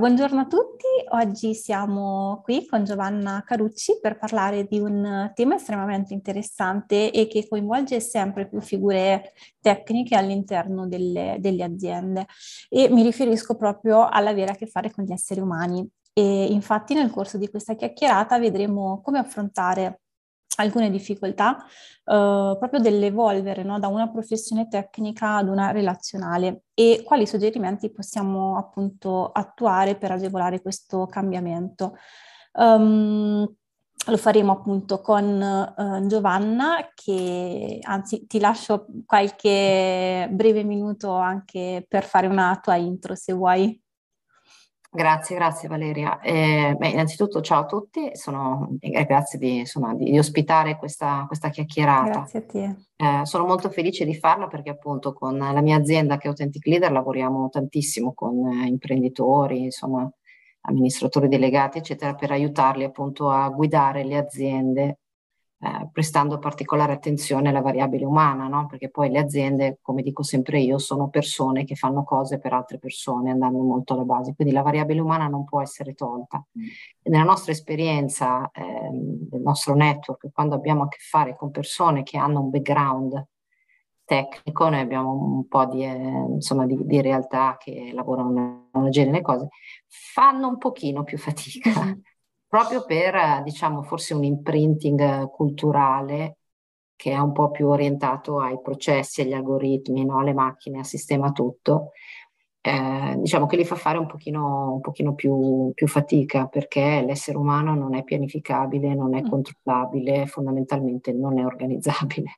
Buongiorno a tutti, oggi siamo qui con Giovanna Carucci per parlare di un tema estremamente interessante e che coinvolge sempre più figure tecniche all'interno delle, delle aziende e mi riferisco proprio all'avere a che fare con gli esseri umani. E infatti nel corso di questa chiacchierata vedremo come affrontare alcune difficoltà eh, proprio dell'evolvere no? da una professione tecnica ad una relazionale e quali suggerimenti possiamo appunto attuare per agevolare questo cambiamento. Um, lo faremo appunto con uh, Giovanna che anzi ti lascio qualche breve minuto anche per fare una tua intro se vuoi. Grazie, grazie Valeria. Eh, beh, innanzitutto ciao a tutti, sono, eh, grazie di, insomma, di, di ospitare questa, questa, chiacchierata. Grazie a te. Eh, sono molto felice di farla perché appunto con la mia azienda che è Authentic Leader lavoriamo tantissimo con eh, imprenditori, insomma, amministratori delegati, eccetera, per aiutarli appunto a guidare le aziende eh, prestando particolare attenzione alla variabile umana, no? perché poi le aziende, come dico sempre io, sono persone che fanno cose per altre persone, andando molto alla base, quindi la variabile umana non può essere tolta. Mm. Nella nostra esperienza, eh, del nostro network, quando abbiamo a che fare con persone che hanno un background tecnico, noi abbiamo un po' di, eh, insomma, di, di realtà che lavorano nella genere cose, fanno un pochino più fatica. Proprio per, diciamo, forse un imprinting culturale che è un po' più orientato ai processi, agli algoritmi, no? alle macchine, al sistema tutto, eh, diciamo che li fa fare un pochino, un pochino più, più, fatica perché l'essere umano non è pianificabile, non è mm. controllabile, fondamentalmente non è organizzabile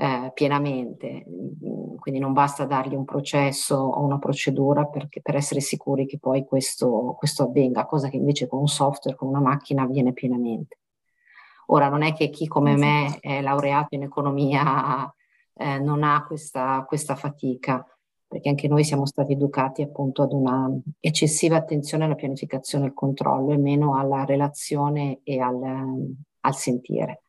eh, pienamente, quindi non basta dargli un processo o una procedura perché, per essere sicuri che poi questo, questo avvenga, cosa che invece con un software, con una macchina avviene pienamente. Ora non è che chi come me esatto. è laureato in economia eh, non ha questa, questa fatica, perché anche noi siamo stati educati appunto ad una eccessiva attenzione alla pianificazione e al controllo e meno alla relazione e al, al sentire.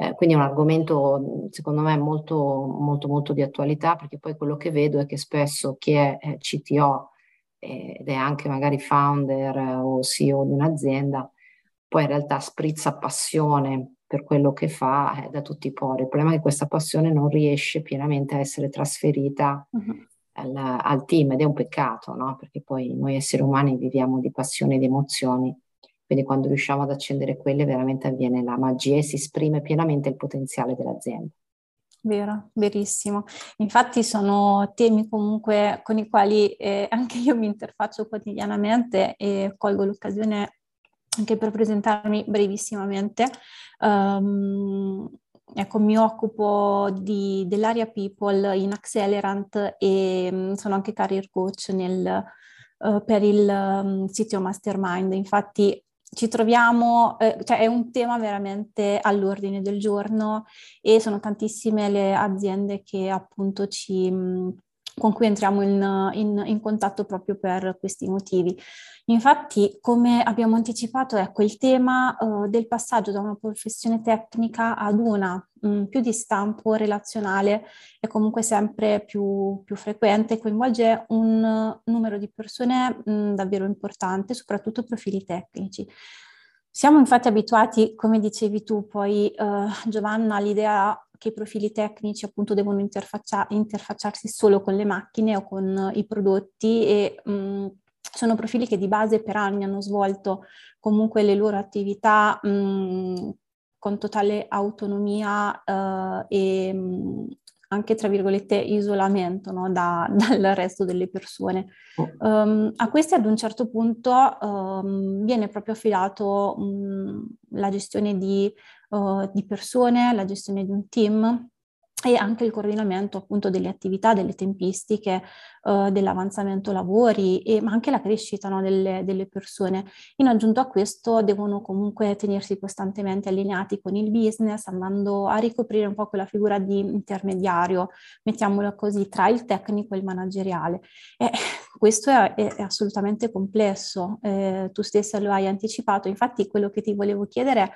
Eh, quindi è un argomento secondo me molto, molto, molto di attualità perché poi quello che vedo è che spesso chi è eh, CTO eh, ed è anche magari founder o CEO di un'azienda, poi in realtà sprizza passione per quello che fa eh, da tutti i pori. Il problema è che questa passione non riesce pienamente a essere trasferita uh-huh. al, al, team ed è un peccato, no? perché poi noi esseri umani viviamo di passioni e di emozioni quindi quando riusciamo ad accendere quelle veramente avviene la magia e si esprime pienamente il potenziale dell'azienda. Vero, verissimo. Infatti sono temi comunque con i quali eh, anche io mi interfaccio quotidianamente e colgo l'occasione anche per presentarmi brevissimamente. Um, ecco, mi occupo di, dell'area people in Accelerant e um, sono anche career coach nel, uh, per il um, sito Mastermind. Infatti ci troviamo, eh, cioè è un tema veramente all'ordine del giorno e sono tantissime le aziende che appunto ci, con cui entriamo in, in, in, contatto proprio per questi motivi. Infatti, come abbiamo anticipato, ecco, il tema uh, del passaggio da una professione tecnica ad una mh, più di stampo relazionale è comunque sempre più, più frequente coinvolge un uh, numero di persone mh, davvero importante, soprattutto profili tecnici. Siamo infatti abituati, come dicevi tu poi uh, Giovanna, all'idea che i profili tecnici appunto devono interfaccia- interfacciarsi solo con le macchine o con i prodotti e mh, sono profili che di base per anni hanno svolto comunque le loro attività mh, con totale autonomia uh, e mh, anche tra virgolette isolamento no? da, dal resto delle persone. Um, a questi ad un certo punto um, viene proprio affidato um, la gestione di, uh, di, persone, la gestione di un team e anche il coordinamento appunto delle attività, delle tempistiche, uh, dell'avanzamento lavori, e, ma anche la crescita no, delle, delle, persone. In aggiunto a questo devono comunque tenersi costantemente allineati con il business, andando a ricoprire un po' quella figura di intermediario, mettiamola così, tra il tecnico e il manageriale. E questo è, è, è assolutamente complesso, eh, tu stessa lo hai anticipato, infatti quello che ti volevo chiedere è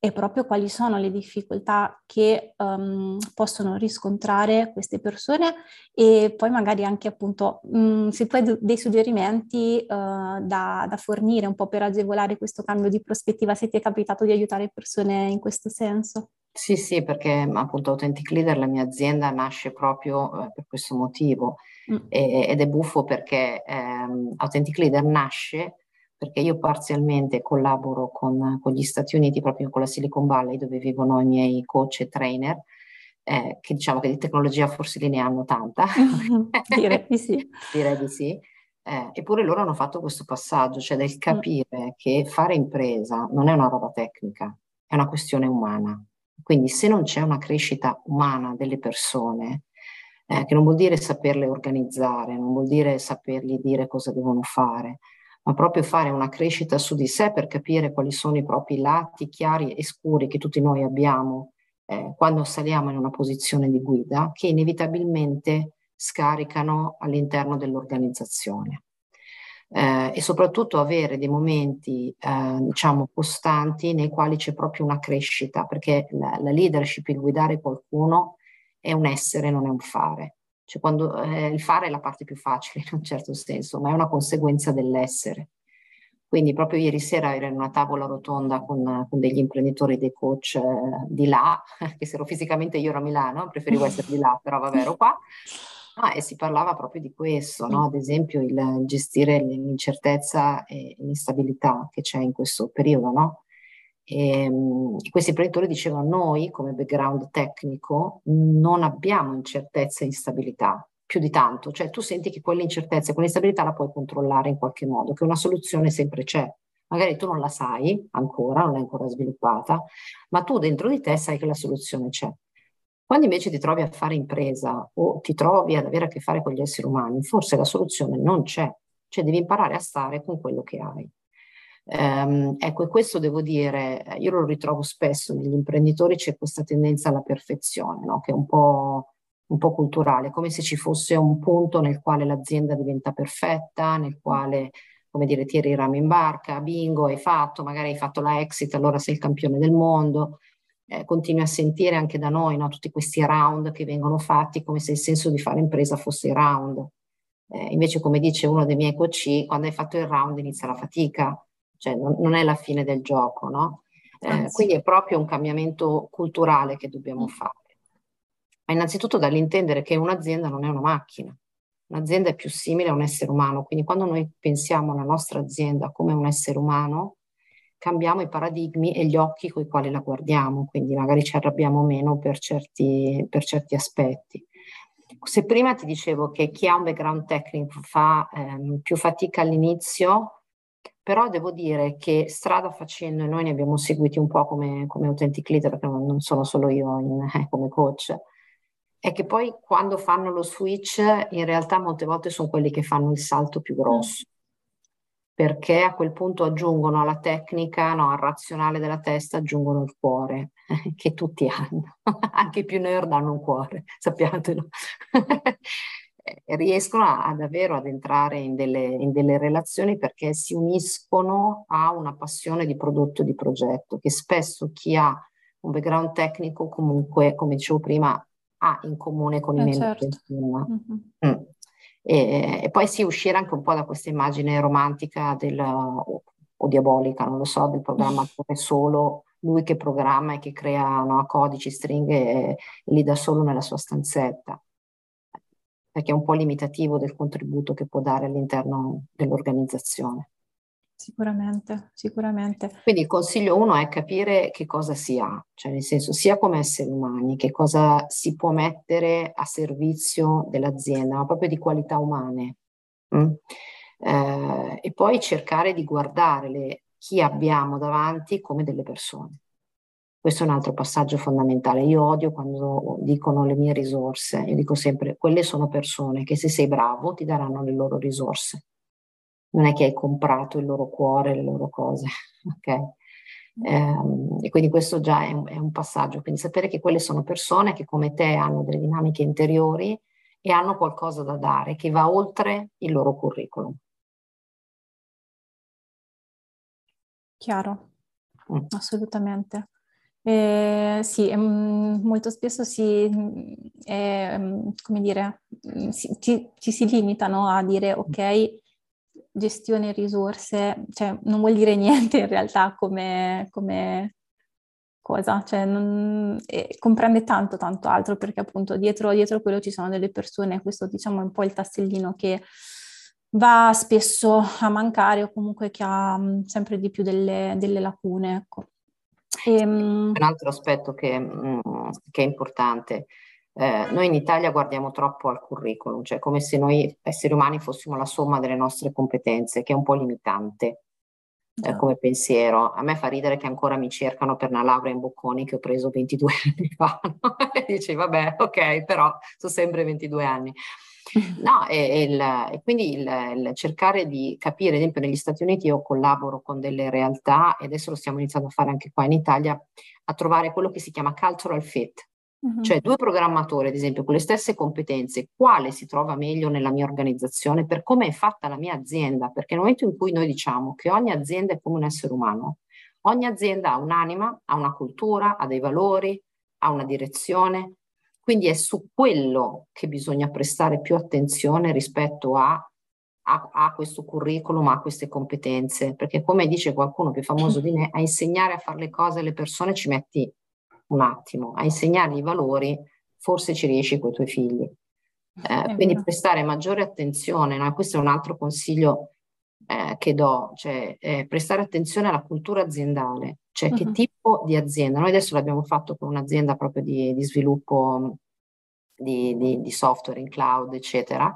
e proprio quali sono le difficoltà che um, possono riscontrare queste persone e poi magari anche appunto um, se tu hai dei suggerimenti uh, da, da, fornire un po' per agevolare questo cambio di prospettiva, se ti è capitato di aiutare persone in questo senso. Sì, sì, perché appunto Authentic Leader, la mia azienda, nasce proprio eh, per questo motivo mm. e, ed è buffo perché ehm, Authentic Leader nasce perché io parzialmente collaboro con, con, gli Stati Uniti, proprio con la Silicon Valley, dove vivono i miei coach e trainer, eh, che diciamo che di tecnologia forse li ne hanno tanta. Direi di sì. Direi di sì. Eh, eppure loro hanno fatto questo passaggio, cioè del capire mm. che fare impresa non è una roba tecnica, è una questione umana. Quindi se non c'è una crescita umana delle persone, eh, che non vuol dire saperle organizzare, non vuol dire sapergli dire cosa devono fare, ma proprio fare una crescita su di sé per capire quali sono i propri lati chiari e scuri che tutti noi abbiamo eh, quando saliamo in una posizione di guida, che inevitabilmente scaricano all'interno dell'organizzazione. Eh, e soprattutto avere dei momenti, eh, diciamo, costanti nei quali c'è proprio una crescita, perché la, la leadership, il guidare qualcuno, è un essere, non è un fare. Cioè quando, eh, il fare è la parte più facile in un certo senso, ma è una conseguenza dell'essere. Quindi proprio ieri sera ero in una tavola rotonda con, con degli imprenditori, dei coach eh, di là, che se ero fisicamente io ero a Milano, preferivo essere di là, però vabbè ero qua. Ah, e si parlava proprio di questo, no? ad esempio il gestire l'incertezza e l'instabilità che c'è in questo periodo, no? E, ehm, questi imprenditori dicevano noi come background tecnico non abbiamo incertezza e instabilità più di tanto, cioè tu senti che quell'incertezza e quell'instabilità la puoi controllare in qualche modo, che una soluzione sempre c'è. Magari tu non la sai ancora, non l'hai ancora sviluppata, ma tu dentro di te sai che la soluzione c'è. Quando invece ti trovi a fare impresa o ti trovi ad avere a che fare con gli esseri umani, forse la soluzione non c'è, cioè devi imparare a stare con quello che hai. Um, ecco, e questo devo dire, io lo ritrovo spesso negli imprenditori, c'è questa tendenza alla perfezione, no? che è un po', un po' culturale, come se ci fosse un punto nel quale l'azienda diventa perfetta, nel quale, come dire, tiri i rami in barca, bingo, hai fatto, magari hai fatto la exit, allora sei il campione del mondo. Eh, continui a sentire anche da noi no? tutti questi round che vengono fatti come se il senso di fare impresa fosse il round. Eh, invece, come dice uno dei miei coach, quando hai fatto il round inizia la fatica cioè non, non è la fine del gioco, no? Eh, quindi è proprio un cambiamento culturale che dobbiamo mm. fare. Ma innanzitutto dall'intendere che un'azienda non è una macchina, un'azienda è più simile a un essere umano, quindi quando noi pensiamo alla nostra azienda come un essere umano, cambiamo i paradigmi e gli occhi con i quali la guardiamo, quindi magari ci arrabbiamo meno per certi, per certi aspetti. Se prima ti dicevo che chi ha un background tecnico fa ehm, più fatica all'inizio, però devo dire che strada facendo, e noi ne abbiamo seguiti un po' come, come Authentic Leader, perché non sono solo io in, eh, come coach, è che poi quando fanno lo switch, in realtà molte volte sono quelli che fanno il salto più grosso, perché a quel punto aggiungono alla tecnica, no, al razionale della testa, aggiungono il cuore, che tutti hanno, anche i più nerd hanno un cuore, sappiatelo. riescono a, davvero ad entrare in delle, in delle, relazioni perché si uniscono a una passione di prodotto, di progetto, che spesso chi ha un background tecnico comunque, come dicevo prima, ha in comune con eh i membri certo. Mm-hmm. Mm. E, e, poi si uscire anche un po' da questa immagine romantica del, o, o diabolica, non lo so, del programmatore solo lui che programma e che crea no, codici, stringhe e, e li dà solo nella sua stanzetta perché è un po' limitativo del contributo che può dare all'interno dell'organizzazione. Sicuramente, sicuramente. Quindi il consiglio uno è capire che cosa si ha, cioè nel senso sia come esseri umani, che cosa si può mettere a servizio dell'azienda, ma proprio di qualità umane. Mm? Eh, e poi cercare di guardare le, chi abbiamo davanti come delle persone. Questo è un altro passaggio fondamentale. Io odio quando dicono le mie risorse, io dico sempre, quelle sono persone che se sei bravo ti daranno le loro risorse. Non è che hai comprato il loro cuore, le loro cose, ok? Eh, e quindi questo già è un, è un, passaggio, quindi sapere che quelle sono persone che come te hanno delle dinamiche interiori e hanno qualcosa da dare che va oltre il loro curriculum. Chiaro, mm. assolutamente. Eh, sì, mm, molto spesso si, eh, come dire, si, ci, ci, si limitano a dire ok, gestione risorse, cioè non vuol dire niente in realtà come, come cosa, cioè non, comprende tanto tanto altro perché appunto dietro, dietro quello ci sono delle persone, questo diciamo è un po' il tassellino che va spesso a mancare o comunque che ha mm, sempre di più delle, delle lacune. Ecco. Ehm, un altro aspetto che, mm, che è importante, eh, noi in Italia guardiamo troppo al curriculum, cioè come se noi esseri umani fossimo la somma delle nostre competenze, che è un po' limitante eh, come pensiero. A me fa ridere che ancora mi cercano per una laurea in Bocconi che ho preso 22 anni fa. e dici, vabbè, ok, però sono sempre 22 anni. No, e, il, e quindi il, il, cercare di capire, ad esempio negli Stati Uniti io collaboro con delle realtà e adesso lo stiamo iniziando a fare anche qua in Italia, a trovare quello che si chiama cultural fit, uh-huh. cioè due programmatori ad esempio con le stesse competenze, quale si trova meglio nella mia organizzazione per come è fatta la mia azienda, perché nel momento in cui noi diciamo che ogni azienda è come un essere umano, ogni azienda ha un'anima, ha una cultura, ha dei valori, ha una direzione, quindi è su quello che bisogna prestare più attenzione rispetto a, a, a, questo curriculum, a queste competenze, perché come dice qualcuno più famoso di me, a insegnare a fare le cose alle persone ci metti un attimo, a insegnargli i valori forse ci riesci con i tuoi figli. Eh, quindi prestare maggiore attenzione, no? questo è un altro consiglio eh, che do, cioè eh, prestare attenzione alla cultura aziendale, cioè uh-huh. che tipo di azienda. Noi adesso l'abbiamo fatto con un'azienda proprio di, di sviluppo di, di, di, software in cloud, eccetera.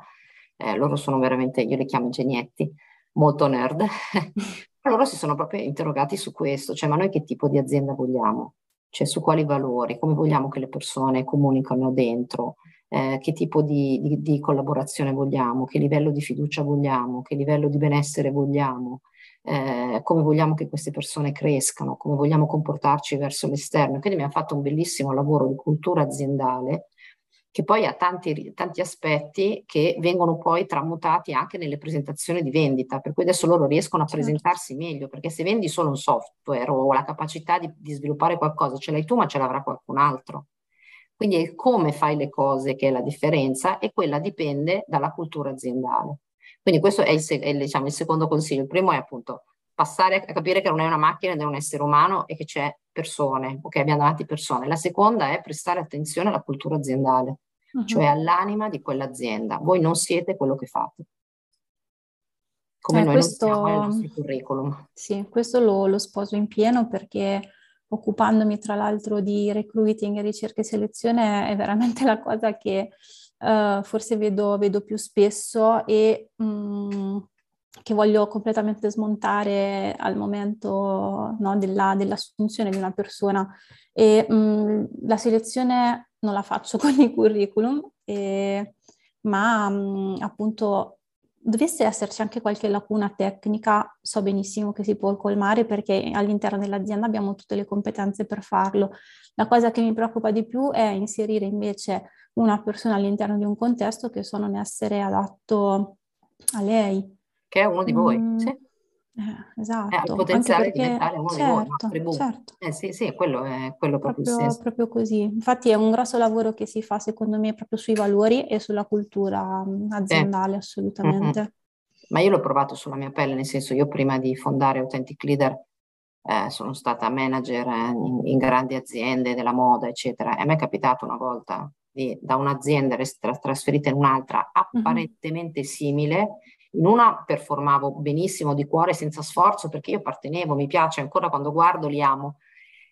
Eh, loro sono veramente, io li chiamo ingegnetti, molto nerd. loro si sono proprio interrogati su questo, cioè ma noi che tipo di azienda vogliamo? Cioè su quali valori, come vogliamo che le persone comunicano dentro, eh, che tipo di, di, di, collaborazione vogliamo, che livello di fiducia vogliamo, che livello di benessere vogliamo, eh, come vogliamo che queste persone crescano, come vogliamo comportarci verso l'esterno. Quindi abbiamo fatto un bellissimo lavoro di cultura aziendale che poi ha tanti, tanti, aspetti che vengono poi tramutati anche nelle presentazioni di vendita, per cui adesso loro riescono a certo. presentarsi meglio, perché se vendi solo un software o la capacità di, di sviluppare qualcosa, ce l'hai tu ma ce l'avrà qualcun altro. Quindi è come fai le cose che è la differenza e quella dipende dalla cultura aziendale. Quindi questo è il, è, diciamo, il secondo consiglio. Il primo è appunto passare a capire che non è una macchina ed è un essere umano e che c'è persone, ok, abbiamo davanti persone. La seconda è prestare attenzione alla cultura aziendale, uh-huh. cioè all'anima di quell'azienda. Voi non siete quello che fate. Come eh, noi questo, non siamo il nostro curriculum. Sì, questo lo, lo sposo in pieno perché occupandomi tra l'altro di recruiting, ricerca e selezione, è veramente la cosa che uh, forse vedo, vedo, più spesso e um, che voglio completamente smontare al momento no, della, dell'assunzione di una persona. E um, la selezione non la faccio con i curriculum, e, ma um, appunto dovesse esserci anche qualche lacuna tecnica, so benissimo che si può colmare perché all'interno dell'azienda abbiamo tutte le competenze per farlo. La cosa che mi preoccupa di più è inserire invece una persona all'interno di un contesto che so non essere adatto a lei. Che è uno di voi, mm, sì. Eh, esatto. Ha il potenziale perché, di diventare uno certo, di voi, certo. Eh, sì, sì, quello è quello proprio, proprio, proprio così. Infatti è un grosso lavoro che si fa secondo me proprio sui valori e sulla cultura mm, aziendale, sì. assolutamente. Mm-hmm. Ma io l'ho provato sulla mia pelle, nel senso io prima di fondare Authentic Leader eh, sono stata manager in, in, grandi aziende della moda, eccetera. E a me è capitato una volta di, da un'azienda essere trasferita in un'altra apparentemente simile in una performavo benissimo di cuore, senza sforzo, perché io appartenevo, mi piace ancora quando guardo, li amo.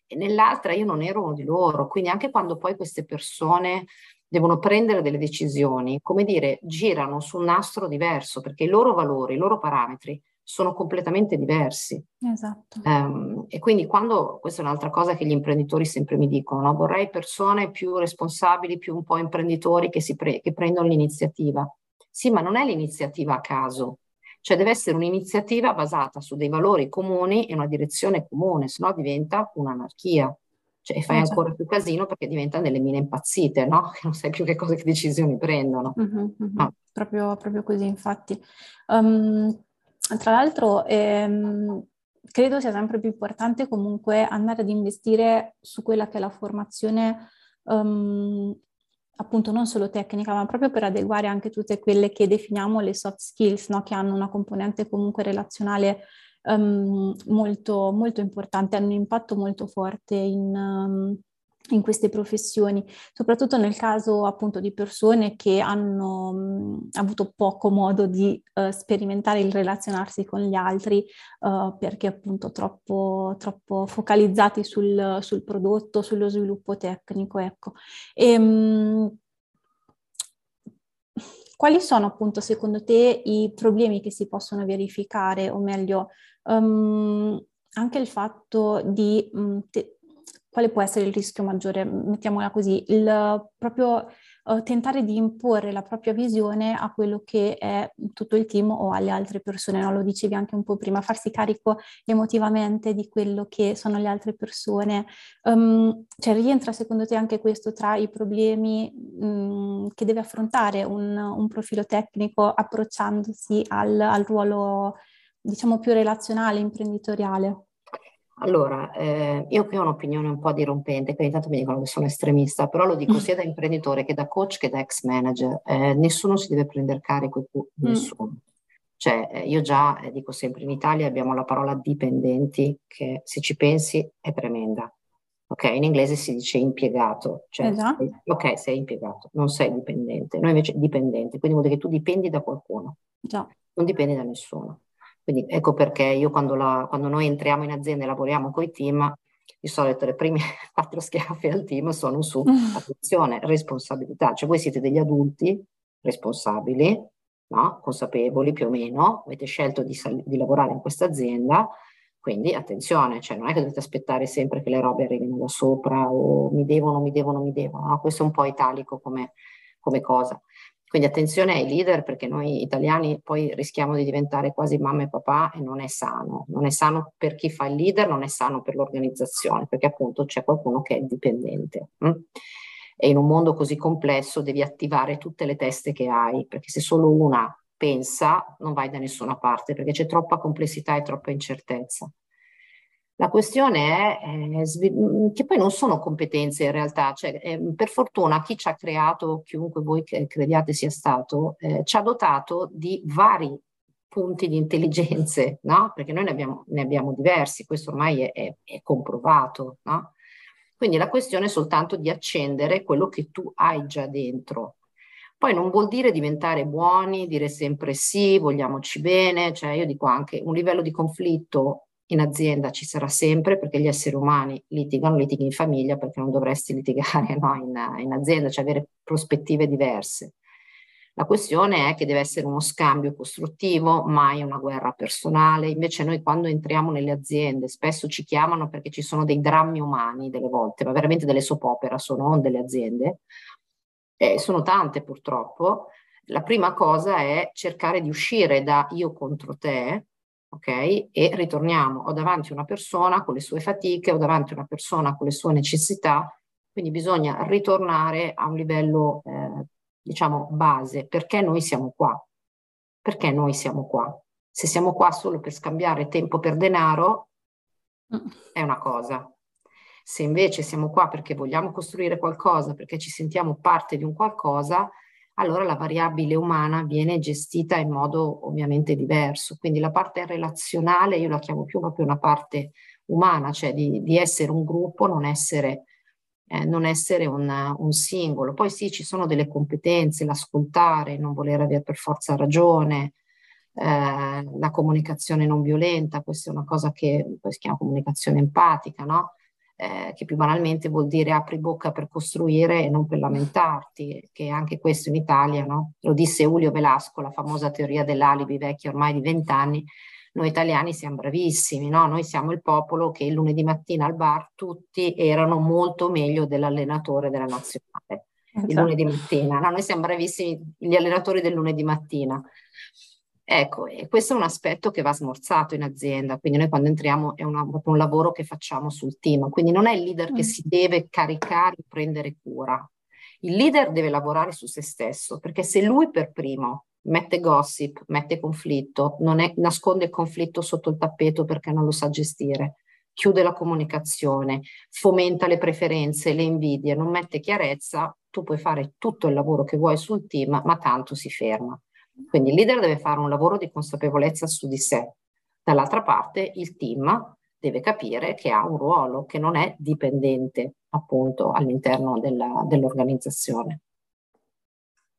E nell'altra io non ero uno di loro. Quindi anche quando poi queste persone devono prendere delle decisioni, come dire, girano su un nastro diverso, perché i loro valori, i loro parametri sono completamente diversi. Esatto. Um, e quindi quando, questa è un'altra cosa che gli imprenditori sempre mi dicono, no? vorrei persone più responsabili, più un po' imprenditori che, pre- che prendono l'iniziativa. Sì, ma non è l'iniziativa a caso, cioè deve essere un'iniziativa basata su dei valori comuni e una direzione comune, se no diventa un'anarchia. Cioè, e fai esatto. ancora più casino perché diventano delle mine impazzite, no? Che non sai più che cosa che decisioni prendono. Mm-hmm, mm-hmm. Ah. Proprio, proprio, così, infatti. Um, tra l'altro, ehm, credo sia sempre più importante comunque andare ad investire su quella che è la formazione um, appunto non solo tecnica, ma proprio per adeguare anche tutte quelle che definiamo le soft skills, no? che hanno una componente comunque relazionale um, molto, molto importante, hanno un impatto molto forte in, um, in queste professioni, soprattutto nel caso appunto di persone che hanno mh, avuto poco modo di uh, sperimentare il relazionarsi con gli altri uh, perché appunto troppo, troppo focalizzati sul, sul, prodotto, sullo sviluppo tecnico, ecco. E, mh, quali sono appunto secondo te i problemi che si possono verificare, o meglio, um, anche il fatto di um, te- quale può essere il rischio maggiore? Mettiamola così, il proprio uh, tentare di imporre la propria visione a quello che è tutto il team o alle altre persone, no? lo dicevi anche un po' prima, farsi carico emotivamente di quello che sono le altre persone. Um, cioè rientra secondo te anche questo tra i problemi um, che deve affrontare un, un, profilo tecnico approcciandosi al, al ruolo diciamo più relazionale, imprenditoriale? Allora, eh, io qui ho un'opinione un po' dirompente, che ogni tanto mi dicono che sono estremista, però lo dico mm. sia da imprenditore che da coach che da ex manager. Eh, nessuno si deve prendere carico di mm. nessuno. Mm. Cioè, eh, io già eh, dico sempre in Italia abbiamo la parola dipendenti, che se ci pensi è tremenda. Ok, in inglese si dice impiegato, cioè, esatto. ok, sei impiegato, non sei dipendente. Noi invece dipendenti, quindi vuol dire che tu dipendi da qualcuno, Già. non dipendi da nessuno. Quindi ecco perché io quando, la, quando noi entriamo in azienda e lavoriamo con i team, di solito le prime quattro schiaffe al team sono su mm. attenzione, responsabilità, cioè voi siete degli adulti responsabili, no? consapevoli più o meno, avete scelto di, sal- di lavorare in questa azienda, quindi attenzione, cioè non è che dovete aspettare sempre che le robe arrivino da sopra o mi devono, mi devono, mi devono, no? questo è un po' italico come, come cosa. Quindi attenzione ai leader perché noi italiani poi rischiamo di diventare quasi mamma e papà e non è sano. Non è sano per chi fa il leader, non è sano per l'organizzazione perché appunto c'è qualcuno che è dipendente. Hm? E in un mondo così complesso devi attivare tutte le teste che hai perché se solo una pensa non vai da nessuna parte perché c'è troppa complessità e troppa incertezza. La questione è eh, mm, che poi non sono competenze in realtà, cioè, eh, per fortuna chi ci ha creato, chiunque voi crediate sia stato, eh, ci ha dotato di vari punti di intelligenze, no? Perché noi ne abbiamo, ne abbiamo diversi, questo ormai è, è, è comprovato, no? Quindi la questione è soltanto di accendere quello che tu hai già dentro. Poi non vuol dire diventare buoni, dire sempre sì, vogliamoci bene, cioè io dico anche un livello di conflitto in azienda ci sarà sempre perché gli esseri umani litigano, litighi in famiglia perché non dovresti litigare no, in, in, azienda, cioè avere prospettive diverse. La questione è che deve essere uno scambio costruttivo, mai una guerra personale. Invece noi quando entriamo nelle aziende spesso ci chiamano perché ci sono dei drammi umani delle volte, ma veramente delle soap opera sono delle aziende. Eh, sono tante purtroppo. La prima cosa è cercare di uscire da io contro te, ok? E ritorniamo, ho davanti una persona con le sue fatiche, ho davanti una persona con le sue necessità, quindi bisogna ritornare a un livello, eh, diciamo, base. Perché noi siamo qua? Perché noi siamo qua? Se siamo qua solo per scambiare tempo per denaro, mm. è una cosa. Se invece siamo qua perché vogliamo costruire qualcosa, perché ci sentiamo parte di un qualcosa, allora la variabile umana viene gestita in modo ovviamente diverso. Quindi la parte relazionale io la chiamo più proprio una parte umana, cioè di, di essere un gruppo, non essere, eh, non essere un, un, singolo. Poi sì, ci sono delle competenze, l'ascoltare, non voler avere per forza ragione, eh, la comunicazione non violenta, questa è una cosa che poi si chiama comunicazione empatica, no? Eh, che più banalmente vuol dire apri bocca per costruire e non per lamentarti, che anche questo in Italia, no? lo disse Julio Velasco, la famosa teoria dell'alibi vecchia ormai di vent'anni, noi italiani siamo bravissimi, no? Noi siamo il popolo che il lunedì mattina al bar tutti erano molto meglio dell'allenatore della nazionale. Esatto. Il lunedì mattina, no? Noi siamo bravissimi, gli allenatori del lunedì mattina. Ecco, e questo è un aspetto che va smorzato in azienda, quindi noi quando entriamo è una, un lavoro che facciamo sul team, quindi non è il leader mm. che si deve caricare e prendere cura. Il leader deve lavorare su se stesso, perché se lui per primo mette gossip, mette conflitto, è, nasconde il conflitto sotto il tappeto perché non lo sa gestire, chiude la comunicazione, fomenta le preferenze, le invidie, non mette chiarezza, tu puoi fare tutto il lavoro che vuoi sul team, ma tanto si ferma. Quindi il leader deve fare un lavoro di consapevolezza su di sé. Dall'altra parte il team deve capire che ha un ruolo che non è dipendente appunto all'interno della, dell'organizzazione.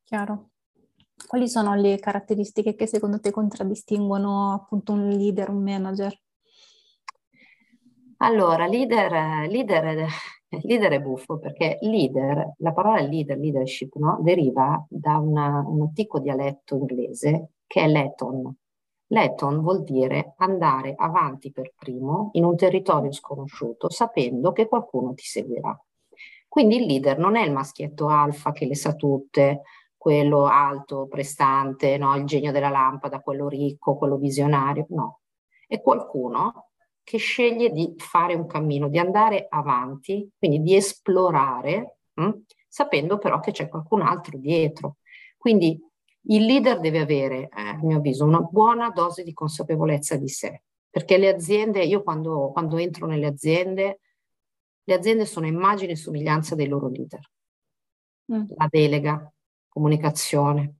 Chiaro. Quali sono le caratteristiche che secondo te contraddistinguono appunto un leader, un manager? Allora, leader, leader, leader è buffo perché leader, la parola leader, leadership, no? deriva da una, un antico dialetto inglese che è Leton. Leton vuol dire andare avanti per primo in un territorio sconosciuto sapendo che qualcuno ti seguirà. Quindi il leader non è il maschietto alfa che le sa tutte, quello alto, prestante, no? il genio della lampada, quello ricco, quello visionario, no. È qualcuno che sceglie di fare un cammino, di andare avanti, quindi di esplorare, mh? Hm, sapendo però che c'è qualcun altro dietro. Quindi il leader deve avere, eh, a mio avviso, una buona dose di consapevolezza di sé, perché le aziende, io quando, quando entro nelle aziende, le aziende sono immagine e somiglianza dei loro leader. Mm. La delega, comunicazione,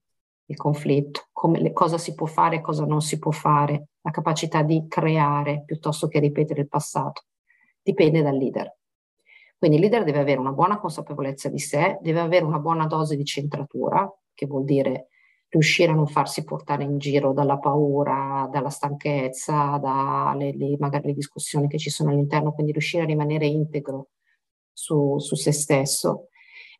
il conflitto, come, cosa si può fare e cosa non si può fare, la capacità di creare piuttosto che ripetere il passato. Dipende dal leader. Quindi il leader deve avere una buona consapevolezza di sé, deve avere una buona dose di centratura, che vuol dire riuscire a non farsi portare in giro dalla paura, dalla stanchezza, dalle le, magari le discussioni che ci sono all'interno, quindi riuscire a rimanere integro su, su se stesso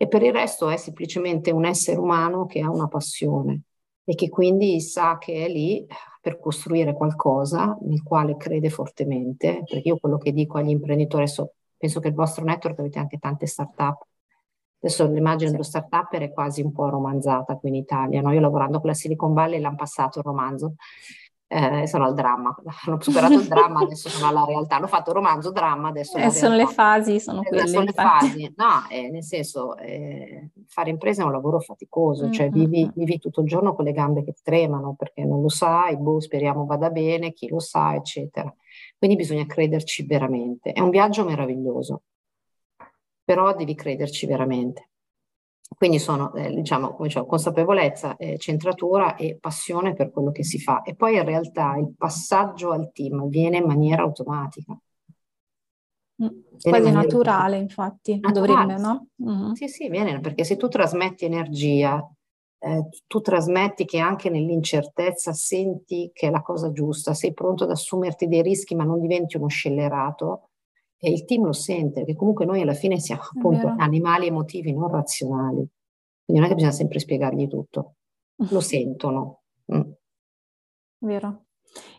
e per il resto è semplicemente un essere umano che ha una passione e che quindi sa che è lì per costruire qualcosa nel quale crede fortemente, perché io quello che dico agli imprenditori, so, penso che il vostro network avete anche tante start-up, Adesso l'immagine sì. dello start-up è quasi un po' romanzata qui in Italia. No? Io lavorando con la Silicon Valley l'hanno passato il romanzo eh, sono al dramma, hanno superato il dramma, adesso sono alla realtà, hanno fatto romanzo, dramma, adesso eh, sono le fasi, sono eh, quelle. Sono le fasi, no, eh, nel senso, eh, fare impresa è un lavoro faticoso, mm-hmm. cioè mm, vivi, mm. vivi, tutto il giorno con le gambe che tremano perché non lo sai, boh, speriamo vada bene, chi lo sa, eccetera. Quindi bisogna crederci veramente. È un viaggio meraviglioso, però devi crederci veramente. Quindi sono, eh, diciamo, come dicevo, consapevolezza, eh, centratura e passione per quello che si fa. E poi in realtà il passaggio al team avviene in maniera automatica. Mm, quasi naturale, infatti, naturale. dovrebbe, no? Mm-hmm. Sì, sì, viene, perché se tu trasmetti energia, eh, tu trasmetti che anche nell'incertezza senti che è la cosa giusta, sei pronto ad assumerti dei rischi ma non diventi uno scellerato, e il team lo sente, che comunque noi alla fine siamo appunto animali emotivi, non razionali. Quindi non è che bisogna sempre spiegargli tutto, lo sentono. Mm. Vero.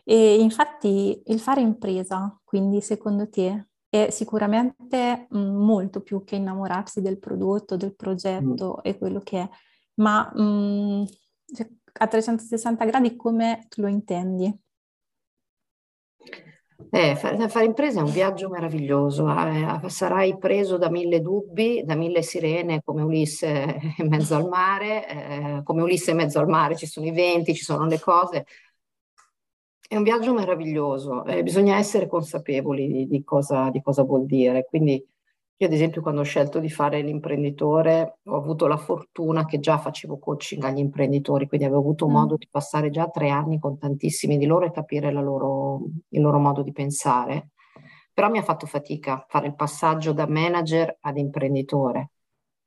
E infatti il fare impresa, quindi secondo te, è sicuramente mm, molto più che innamorarsi del prodotto, del progetto mm. e quello che è, ma mm, cioè, a 360 gradi come lo intendi? Eh, fare, fare impresa è un viaggio meraviglioso, eh, sarai preso da mille dubbi, da mille sirene come Ulisse in mezzo al mare, eh, come Ulisse in mezzo al mare ci sono i venti, ci sono le cose. È un viaggio meraviglioso, eh, bisogna essere consapevoli di, di, cosa, di cosa vuol dire. Quindi io ad esempio quando ho scelto di fare l'imprenditore ho avuto la fortuna che già facevo coaching agli imprenditori, quindi avevo avuto mm. modo di passare già tre anni con tantissimi di loro e capire loro, il loro modo di pensare. Però mi ha fatto fatica fare il passaggio da manager ad imprenditore.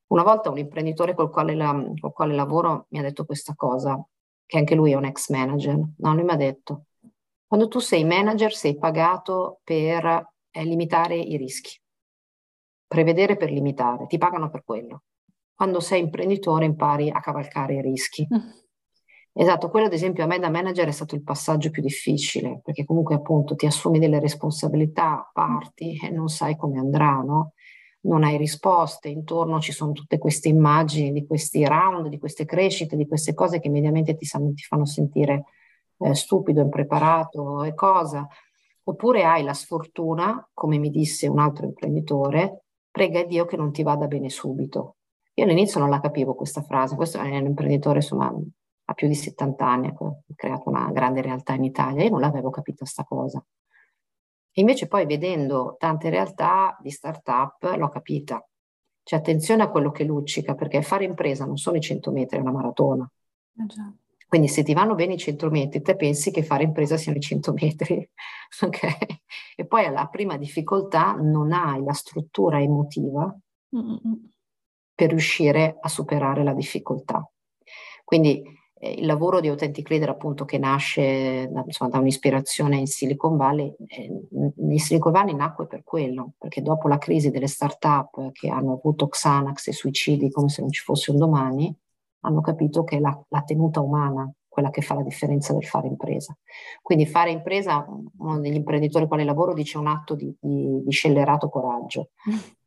Una volta un imprenditore col quale, la, col quale lavoro mi ha detto questa cosa, che anche lui è un ex manager. No, lui mi ha detto, quando tu sei manager sei pagato per eh, limitare i rischi prevedere per limitare, ti pagano per quello. Quando sei imprenditore impari a cavalcare i rischi. Mm. Esatto, quello ad esempio a me da manager è stato il passaggio più difficile, perché comunque appunto ti assumi delle responsabilità, parti e non sai come andrà, no? Non hai risposte, intorno ci sono tutte queste immagini di questi round, di queste crescite, di queste cose che mediamente ti, ti fanno sentire eh, stupido, impreparato e cosa. Oppure hai la sfortuna, come mi disse un altro imprenditore, prega Dio che non ti vada bene subito. Io all'inizio non la capivo questa frase, questo è un imprenditore insomma ha più di 70 anni, ha creato una grande realtà in Italia, io non l'avevo capita sta cosa. E invece poi vedendo tante realtà di start-up l'ho capita. Cioè attenzione a quello che luccica, perché fare impresa non sono i 100 metri, è una maratona. Eh Quindi se ti vanno bene i 100 metri, te pensi che fare impresa siano i 100 metri. okay? E poi alla prima difficoltà non hai la struttura emotiva per riuscire a superare la difficoltà. Quindi eh, il lavoro di Authentic Leader appunto che nasce da, insomma, da un'ispirazione in Silicon Valley, eh, in Silicon Valley nacque per quello, perché dopo la crisi delle start-up che hanno avuto Xanax e suicidi come se non ci fosse un domani, hanno capito che è la, la tenuta umana quella che fa la differenza del fare impresa. Quindi fare impresa, uno degli imprenditori con quali lavoro dice un atto di, di, di scellerato coraggio.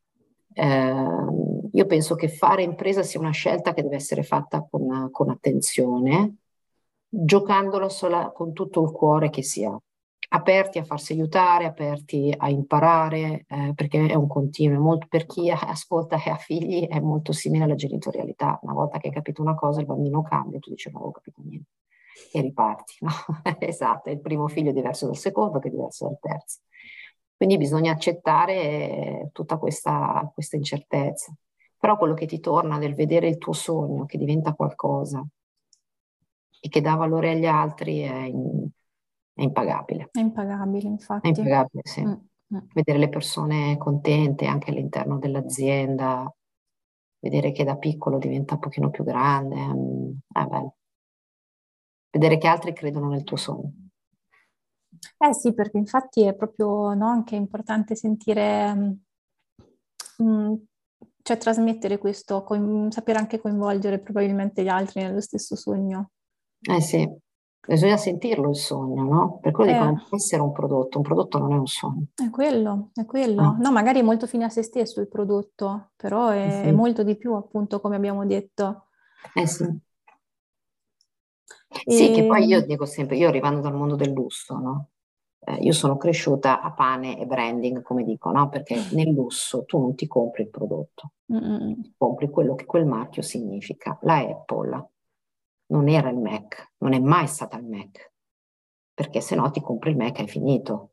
Eh, io penso che fare impresa sia una scelta che deve essere fatta con, con attenzione, giocandolo sola, con tutto il cuore che si ha. Aperti a farsi aiutare, aperti a imparare, eh, perché è un continuo. Molto, per chi ascolta e ha figli è molto simile alla genitorialità. Una volta che hai capito una cosa, il bambino cambia, tu dici non avevo capito niente e riparti. No? esatto, il primo figlio è diverso dal secondo, che è diverso dal terzo. Quindi bisogna accettare tutta questa, questa incertezza. Però quello che ti torna nel vedere il tuo sogno che diventa qualcosa e che dà valore agli altri è, è impagabile. È impagabile, infatti. È impagabile, sì. Mm-hmm. Vedere le persone contente anche all'interno dell'azienda, vedere che da piccolo diventa un pochino più grande, mm, è bello. Vedere che altri credono nel tuo sogno. Eh sì, perché infatti è proprio no, anche importante sentire, mh, mm, mm, cioè trasmettere questo, coin- sapere anche coinvolgere probabilmente gli altri nello stesso sogno. Eh sì, bisogna sentirlo il sogno, no? Per quello eh. dico, non può essere un prodotto, un prodotto non è un sogno. È quello, è quello. Ah. No, magari è molto fine a se stesso il prodotto, però è, eh sì. molto di più appunto come abbiamo detto. Eh sì. E... Sì, che poi io ehm dico sempre, io arrivando dal mondo del lusso, no? Eh, io sono cresciuta a pane e branding, come dico, no? Perché nel lusso tu non ti compri il prodotto, mm compri quello che quel marchio significa. La Apple non era il Mac, non è mai stata il Mac, perché se no ti compri il Mac e è finito.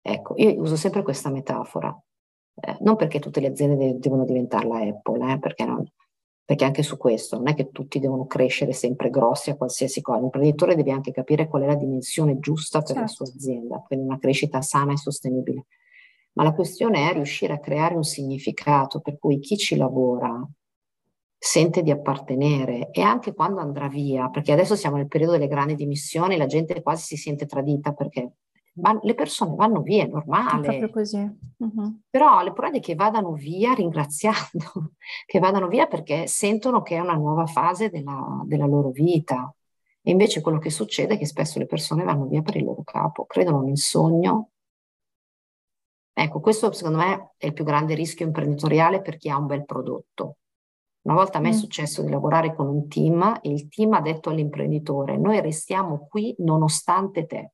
Ecco, io uso sempre questa metafora, eh, non perché tutte le aziende de- devono diventare la Apple, eh, perché non, perché anche su questo non è che tutti devono crescere sempre grossi a qualsiasi cosa, l'imprenditore deve anche capire qual è la dimensione giusta per certo. la sua azienda, quindi una crescita sana e sostenibile. Ma la questione è riuscire a creare un significato per cui chi ci lavora sente di appartenere e anche quando andrà via, perché adesso siamo nel periodo delle grandi dimissioni, la gente quasi si sente tradita perché le persone vanno via, è normale. È proprio così. Uh-huh. Però le prove che vadano via ringraziando, che vadano via perché sentono che è una nuova fase della, della loro vita. E invece quello che succede è che spesso le persone vanno via per il loro capo, credono nel sogno. Ecco, questo secondo me è il più grande rischio imprenditoriale per chi ha un bel prodotto. Una volta a me è mm. successo di lavorare con un team e il team ha detto all'imprenditore, noi restiamo qui nonostante te.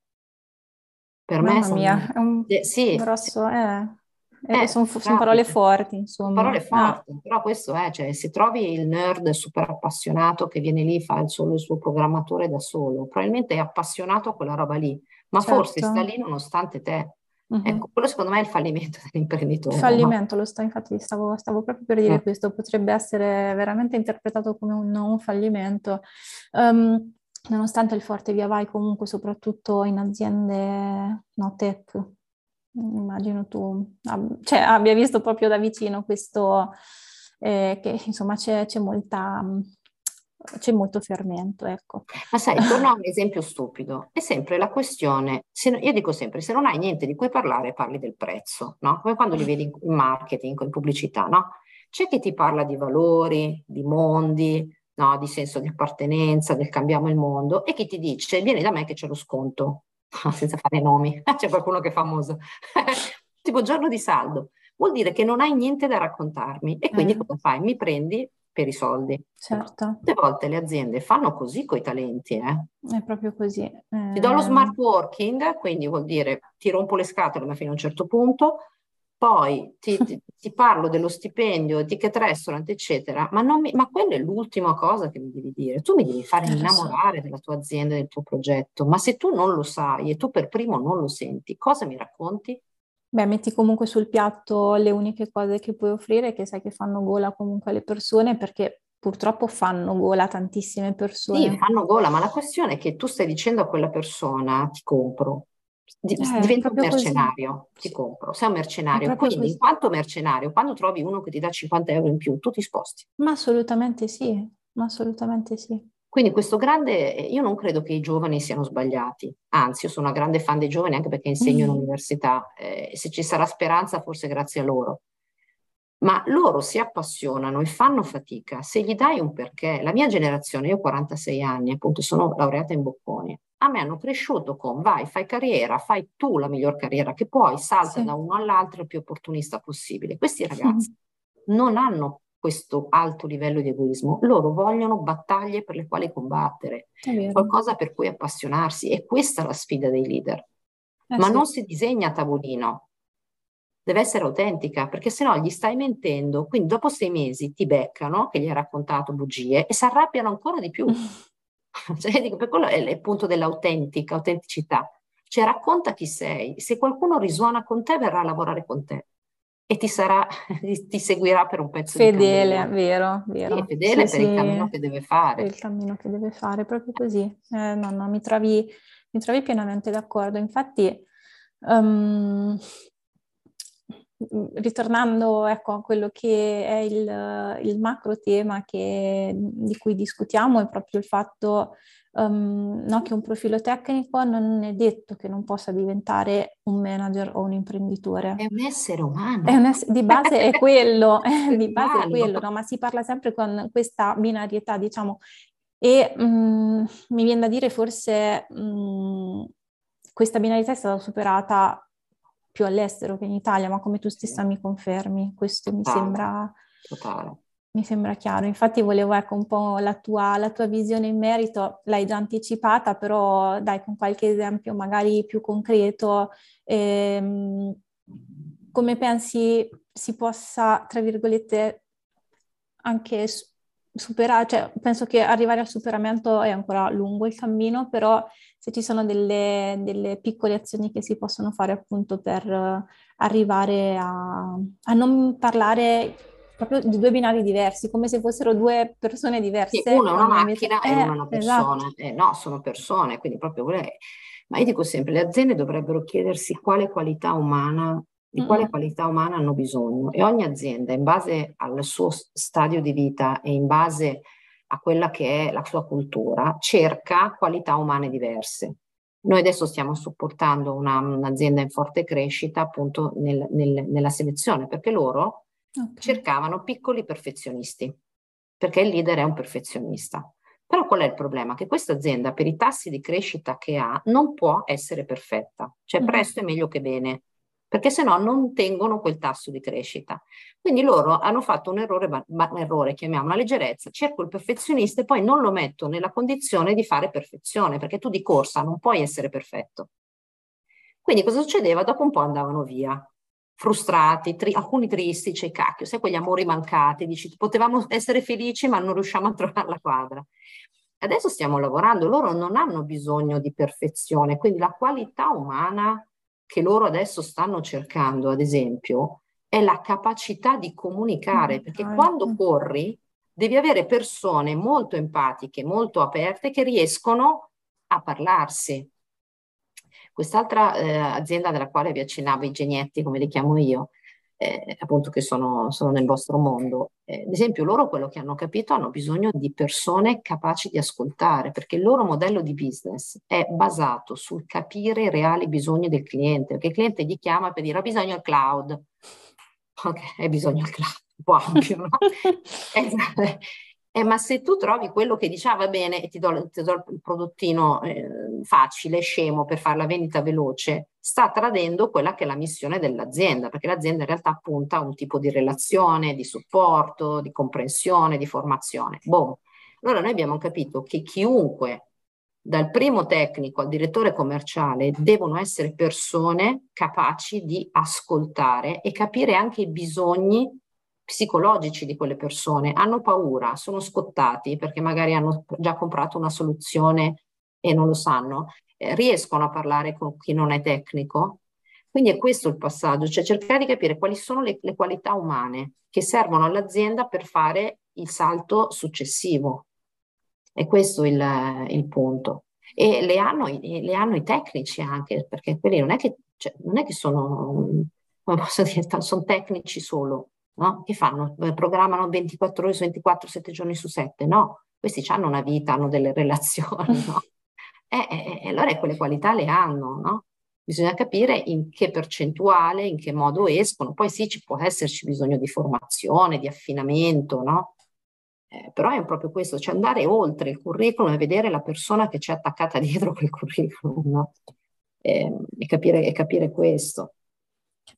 Per Mamma me sono... mia, è un eh, sì, grosso... Eh. Eh, sono, sono, parole forti, insomma. Parole forti, ah. però questo è, cioè, se trovi il nerd super appassionato che viene lì, fa il solo il suo programmatore da solo, probabilmente è appassionato a quella roba lì, ma certo. forse sta lì nonostante te. Uh-huh. Ecco, quello secondo me è il fallimento dell'imprenditore. Il fallimento, no? lo sto, infatti stavo, stavo, proprio per dire uh questo, potrebbe essere veramente interpretato come un, un fallimento. Um, nonostante il forte via vai comunque soprattutto in aziende no tech, immagino tu cioè, abbia visto proprio da vicino questo, eh, che insomma c'è, c'è, molta, c'è molto fermento, ecco. Ma sai, torno a un esempio stupido, è sempre la questione, se, io dico sempre, se non hai niente di cui parlare parli del prezzo, no? Come quando li vedi in marketing, in pubblicità, no? C'è chi ti parla di valori, di mondi, no, di senso di appartenenza, del cambiamo il mondo, e chi ti dice vieni da me che c'è lo sconto, senza fare nomi, c'è qualcuno che è famoso, tipo giorno di saldo, vuol dire che non hai niente da raccontarmi e quindi eh. cosa fai? Mi prendi per i soldi. Certo. Tante volte le aziende fanno così con i talenti. Eh? È proprio così. Eh... Ti do lo smart working, quindi vuol dire ti rompo le scatole ma fino a un certo punto, poi ti, ti, ti parlo dello stipendio, ticket restaurant, eccetera, ma, mi, ma quella è l'ultima cosa che mi devi dire. Tu mi devi fare eh, innamorare della tua azienda, del tuo progetto, ma se tu non lo sai e tu per primo non lo senti, cosa mi racconti? Beh, metti comunque sul piatto le uniche cose che puoi offrire che sai che fanno gola comunque alle persone perché purtroppo fanno gola tantissime persone. Sì, fanno gola, ma la questione è che tu stai dicendo a quella persona ti compro, di, eh, diventa un mercenario, così. ti compro, sei un mercenario, quindi così. in quanto mercenario, quando trovi uno che ti dà 50 euro in più, tu ti sposti. Ma assolutamente sì, ma assolutamente sì. Quindi questo grande, io non credo che i giovani siano sbagliati, anzi io sono una grande fan dei giovani anche perché insegno mm. all'università, eh, se ci sarà speranza forse grazie a loro, ma loro si appassionano e fanno fatica se gli dai un perché. La mia generazione, io ho 46 anni, appunto sono laureata in Bocconi, a me hanno cresciuto con vai, fai carriera, fai tu la miglior carriera che puoi, salta sì. da uno all'altro il più opportunista possibile. Questi ragazzi mm. non hanno questo alto livello di egoismo, loro vogliono battaglie per le quali combattere, qualcosa per cui appassionarsi e questa è la sfida dei leader. Eh Ma sì. non si disegna a tavolino, deve essere autentica perché sennò gli stai mentendo, quindi dopo sei mesi ti beccano che gli hai raccontato bugie e si arrabbiano ancora di più. cioè, dico, per quello è il punto dell'autentica, autenticità. Cioè racconta chi sei, se qualcuno risuona con te verrà a lavorare con te e ti, sarà, ti seguirà per un pezzo fedele, vero, vero. Sì, fedele sì, per sì, il cammino che deve fare. Per il cammino che deve fare, proprio così. Eh, no, no, mi trovi, mi trovi pienamente d'accordo. Infatti, um, ritornando ecco, a quello che è il, il macro tema che, di cui discutiamo, è proprio il fatto um, no, che un profilo tecnico non è detto che non possa diventare un manager o un imprenditore. È un essere umano. Un ess- di base è quello, di base è quello, no? ma si parla sempre con questa binarietà, diciamo, e um, mi viene da dire forse um, questa binarietà è stata superata più all'estero che in Italia, ma come tu stessa mi confermi, questo mi sembra... Totale. mi sembra chiaro. Infatti volevo ecco un po' la tua, la tua, visione in merito, l'hai già anticipata, però dai con qualche esempio magari più concreto, ehm, come pensi si possa, tra virgolette, anche superare, cioè penso che arrivare al superamento è ancora lungo il cammino, però se ci sono delle, delle piccole azioni che si possono fare appunto per arrivare a, a non parlare proprio di due binari diversi, come se fossero due persone diverse. Sì, una è una macchina e una è una persona. Esatto. Eh, no, sono persone, quindi proprio quelle... Ma io dico sempre, le aziende dovrebbero chiedersi quale qualità umana, di quale qualità umana hanno bisogno e ogni azienda, in base al suo stadio di vita e in base a quella che è la sua cultura, cerca qualità umane diverse. Noi adesso stiamo supportando una, un'azienda in forte crescita appunto nel, nel, nella selezione, perché loro Okay. Cercavano piccoli perfezionisti, perché il leader è un perfezionista. Però qual è il problema? Che questa azienda, per i tassi di crescita che ha, non può essere perfetta. Cioè mm. presto è meglio che bene, perché se no non tengono quel tasso di crescita. Quindi loro hanno fatto un errore, ma un errore, chiamiamo una leggerezza, cerco il perfezionista e poi non lo metto nella condizione di fare perfezione, perché tu di corsa non puoi essere perfetto. Quindi cosa succedeva? Dopo un po' andavano via frustrati, tri- alcuni tristi, c'è cacchio, sai quegli amori mancati, dici potevamo essere felici ma non riusciamo a trovare la quadra. Adesso stiamo lavorando, loro non hanno bisogno di perfezione, quindi la qualità umana che loro adesso stanno cercando, ad esempio, è la capacità di comunicare, perché quando corri devi avere persone molto empatiche, molto aperte che riescono a parlarsi. Quest'altra eh, azienda della quale vi accennavo, i genietti, come li chiamo io, eh, appunto che sono, sono, nel vostro mondo, eh, ad esempio loro quello che hanno capito hanno bisogno di persone capaci di ascoltare, perché il loro modello di business è basato sul capire i reali bisogni del cliente, perché il cliente gli chiama per dire ho bisogno del cloud. Ok, hai bisogno del cloud, un po' ampio, no? esatto. Eh, ma se tu trovi quello che dice, ah, va bene, e ti do, ti do il prodottino eh, facile, scemo per fare la vendita veloce, sta tradendo quella che è la missione dell'azienda, perché l'azienda in realtà punta a un tipo di relazione, di supporto, di comprensione, di formazione. Boom. Allora noi abbiamo capito che chiunque, dal primo tecnico al direttore commerciale, devono essere persone capaci di ascoltare e capire anche i bisogni psicologici di quelle persone, hanno paura, sono scottati perché magari hanno già comprato una soluzione e non lo sanno, eh, riescono a parlare con chi non è tecnico. Quindi è questo il passaggio, cioè cercare di capire quali sono le, le qualità umane che servono all'azienda per fare il salto successivo. E questo il, il punto. E le hanno, le hanno, i tecnici anche, perché quelli non è che, cioè, non è che sono, come posso dire, sono tecnici solo, no? Che fanno? Eh, programmano 24 ore su 24, 7 giorni su 7? No, questi hanno una vita, hanno delle relazioni, no? E, e, e allora quelle qualità le hanno, no? Bisogna capire in che percentuale, in che modo escono. Poi sì, ci può esserci bisogno di formazione, di affinamento, no? Eh, però è proprio questo, cioè andare oltre il curriculum e vedere la persona che c'è attaccata dietro quel curriculum, no? Eh, e, capire, e capire questo.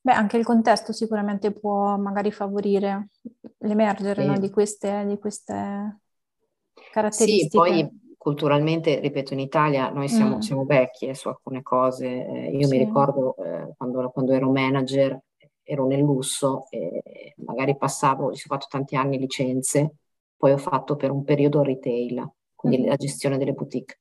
Beh, anche il contesto sicuramente può magari favorire l'emergere sì. no, di, queste, di, queste, caratteristiche. Sì, poi culturalmente, ripeto, in Italia noi siamo, mm. siamo vecchie su alcune cose. Io sì. mi ricordo eh, quando, quando, ero manager, ero nel lusso e magari passavo, ho fatto tanti anni licenze, poi ho fatto per un periodo retail, quindi mm. la gestione delle boutique.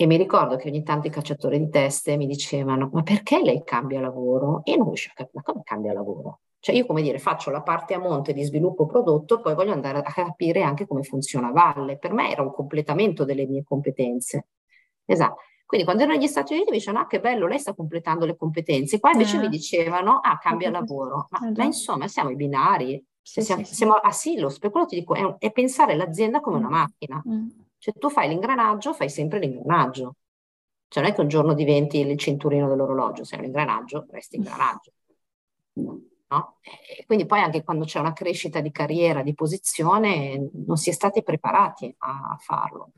E mi ricordo che ogni tanto i cacciatori di teste mi dicevano: Ma perché lei cambia lavoro? E non riuscivo a capire, ma come cambia lavoro? Cioè, io come dire, faccio la parte a monte di sviluppo prodotto, poi voglio andare a capire anche come funziona a valle. Per me era un completamento delle mie competenze. Esatto. Quindi quando ero negli Stati Uniti mi dicevano, ah che bello, lei sta completando le competenze. Qua invece eh. mi dicevano, ah cambia lavoro. Ma, eh, ma insomma siamo i binari. Sì, siamo, sì, siamo a silos, per quello ti dico, è, è pensare l'azienda come una mm. macchina. Mm. Cioè tu fai l'ingranaggio, fai sempre l'ingranaggio. Cioè non è che un giorno diventi il cinturino dell'orologio, sei un ingranaggio, resti ingranaggio. No? E quindi poi anche quando c'è una crescita di carriera, di posizione, non si è stati preparati a farlo.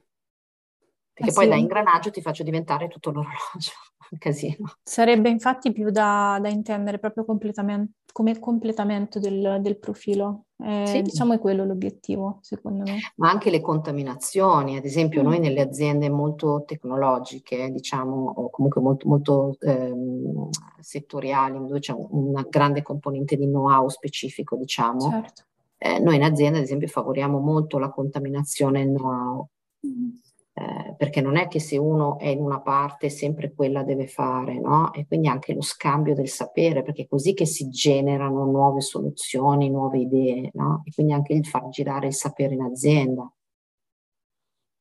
Perché ah, poi sì. da ingranaggio ti faccio diventare tutto l'orologio, un casino. Sarebbe infatti più da, da intendere proprio completamente, come completamento del, del profilo. Eh, sì. Diciamo è quello l'obiettivo, secondo me. Ma anche le contaminazioni, ad esempio mm. noi nelle aziende molto tecnologiche, diciamo, o comunque molto, molto ehm, settoriali, dove c'è una grande componente di know-how specifico, diciamo, certo. eh, noi in azienda, ad esempio, favoriamo molto la contaminazione know-how. Mm eh, perché non è che se uno è in una parte sempre quella deve fare, no? E quindi anche lo scambio del sapere, perché è così che si generano nuove soluzioni, nuove idee, no? E quindi anche il far girare il sapere in azienda.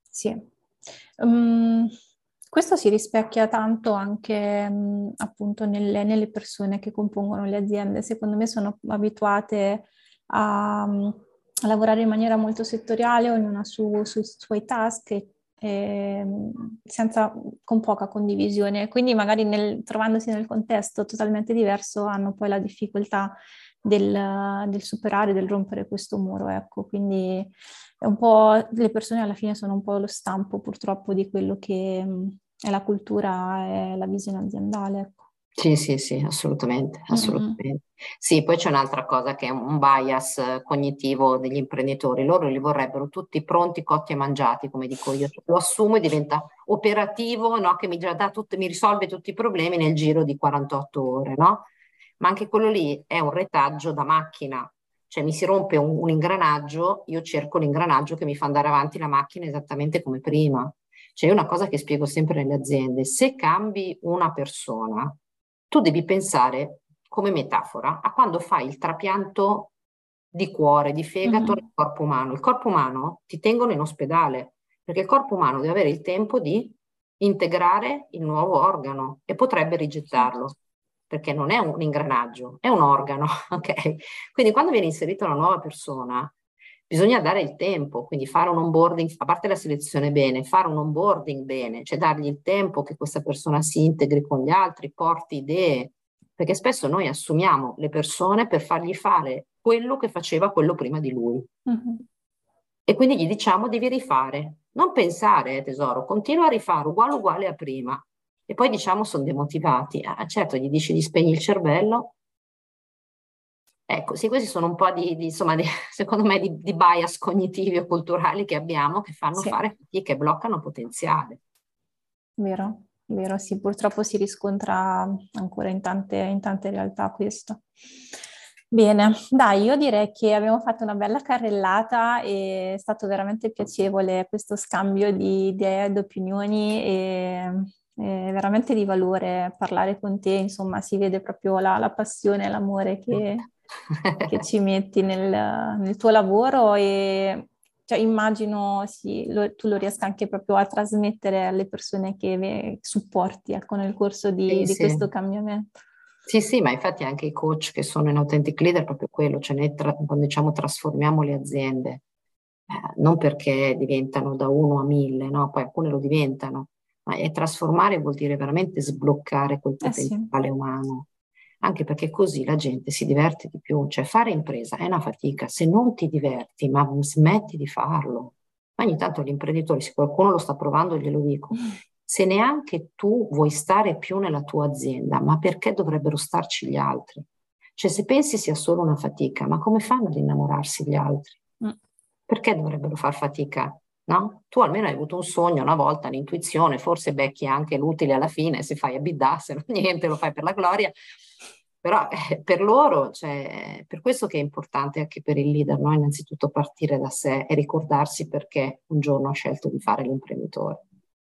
Sì. Um, questo si rispecchia tanto anche um, appunto nelle, nelle, persone che compongono le aziende. Secondo me sono abituate a, um, a lavorare in maniera molto settoriale, ognuna su, sui suoi task e eh, senza, con poca condivisione. Quindi magari nel, trovandosi nel contesto totalmente diverso hanno poi la difficoltà del, del, superare, del rompere questo muro. Ecco. Quindi è un po', le persone alla fine sono un po' lo stampo purtroppo di quello che è la cultura e la visione aziendale. Ecco. Sì, sì, sì, assolutamente, assolutamente. Mm-hmm. Sì, poi c'è un'altra cosa che è un bias cognitivo degli imprenditori. Loro li vorrebbero tutti pronti, cotti e mangiati, come dico io. Lo assumo e diventa operativo, no? che mi, tutto, mi risolve tutti i problemi nel giro di 48 ore, no? Ma anche quello lì è un retaggio da macchina. Cioè mi si rompe un, un ingranaggio, io cerco l'ingranaggio che mi fa andare avanti la macchina esattamente come prima. Cioè è una cosa che spiego sempre nelle aziende. Se cambi una persona, tu devi pensare come metafora a quando fai il trapianto di cuore, di fegato mm-hmm. nel corpo umano. Il corpo umano ti tengono in ospedale perché il corpo umano deve avere il tempo di integrare il nuovo organo e potrebbe rigettarlo perché non è un ingranaggio, è un organo, ok? Quindi quando viene inserita una nuova persona, bisogna dare il tempo, quindi fare un onboarding, a parte la selezione bene, fare un onboarding bene, cioè dargli il tempo che questa persona si integri con gli altri, porti idee, perché spesso noi assumiamo le persone per fargli fare quello che faceva quello prima di lui. Mm-hmm. E quindi gli diciamo devi rifare. Non pensare, eh, tesoro, continua a rifare uguale uguale a prima. E poi diciamo sono demotivati. Ah, certo, gli dici di spegni il cervello. Ecco, sì, questi sono un po' di, di insomma, di, secondo me, di, di, bias cognitivi o culturali che abbiamo che fanno sì. fare fatiche, bloccano potenziale. Vero, vero, sì, purtroppo si riscontra ancora in tante, in tante realtà questo. Bene, dai, io direi che abbiamo fatto una bella carrellata e è stato veramente piacevole questo scambio di idee ed opinioni e è veramente di valore parlare con te, insomma si vede proprio la, la passione e l'amore che, che ci metti nel, nel, tuo lavoro e cioè, immagino sì, lo, tu lo riesca anche proprio a trasmettere alle persone che supporti ecco, nel corso di, sì, di sì. questo cambiamento. Sì, sì, ma infatti anche i coach che sono in Authentic Leader è proprio quello, cioè noi tra, quando diciamo trasformiamo le aziende, eh, non perché diventano da uno a mille, no? poi alcune lo diventano, ma è trasformare vuol dire veramente sbloccare quel potenziale eh sì. umano, anche perché così la gente si diverte di più, cioè fare impresa è una fatica, se non ti diverti, ma smetti di farlo. Ogni tanto l'imprenditore, se qualcuno lo sta provando, glielo dico, se neanche tu vuoi stare più nella tua azienda, ma perché dovrebbero starci gli altri? Cioè se pensi sia solo una fatica, ma come fanno ad innamorarsi gli altri? Mm. Perché dovrebbero far fatica? No? Tu almeno hai avuto un sogno una volta, un'intuizione, forse becchi anche l'utile alla fine, se fai a se no niente, lo fai per la gloria. Però eh, per loro, cioè, per questo che è importante anche per il leader, no? innanzitutto partire da sé e ricordarsi perché un giorno ha scelto di fare l'imprenditore.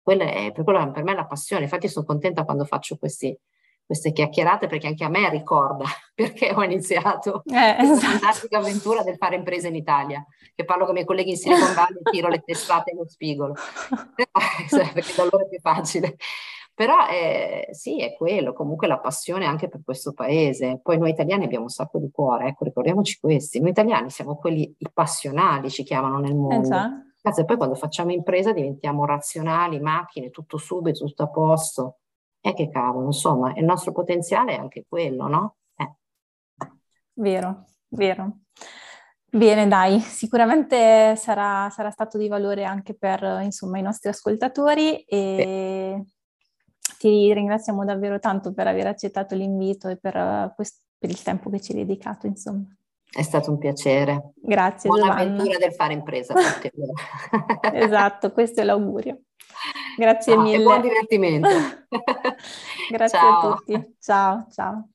Quella è, per, quello, per me è la passione, infatti sono contenta quando faccio questi, queste chiacchierate perché anche a me ricorda perché ho iniziato eh, questa esatto. fantastica avventura del fare impresa in Italia, che parlo con i miei colleghi in Silicon Valley e tiro le testate e lo spigolo, perché da loro è più facile. Però eh, sì, è quello, comunque la passione anche per questo paese. Poi noi italiani abbiamo un sacco di cuore, ecco, ricordiamoci questi. Noi italiani siamo quelli i passionali, ci chiamano nel mondo. Esatto. E poi quando facciamo impresa diventiamo razionali, macchine, tutto subito, tutto a posto. E che cavolo, insomma, il nostro potenziale è anche quello, no? Eh. Vero, vero. Bene, dai, sicuramente sarà, sarà, stato di valore anche per insomma, i nostri ascoltatori e sì. ti ringraziamo davvero tanto per aver accettato l'invito e per, questo, per il tempo che ci hai dedicato, insomma. È stato un piacere. Grazie. Buona Giovanna. avventura del fare impresa. esatto, questo è l'augurio. Grazie ciao, mille. buon divertimento. Grazie ciao. a tutti. Ciao, ciao.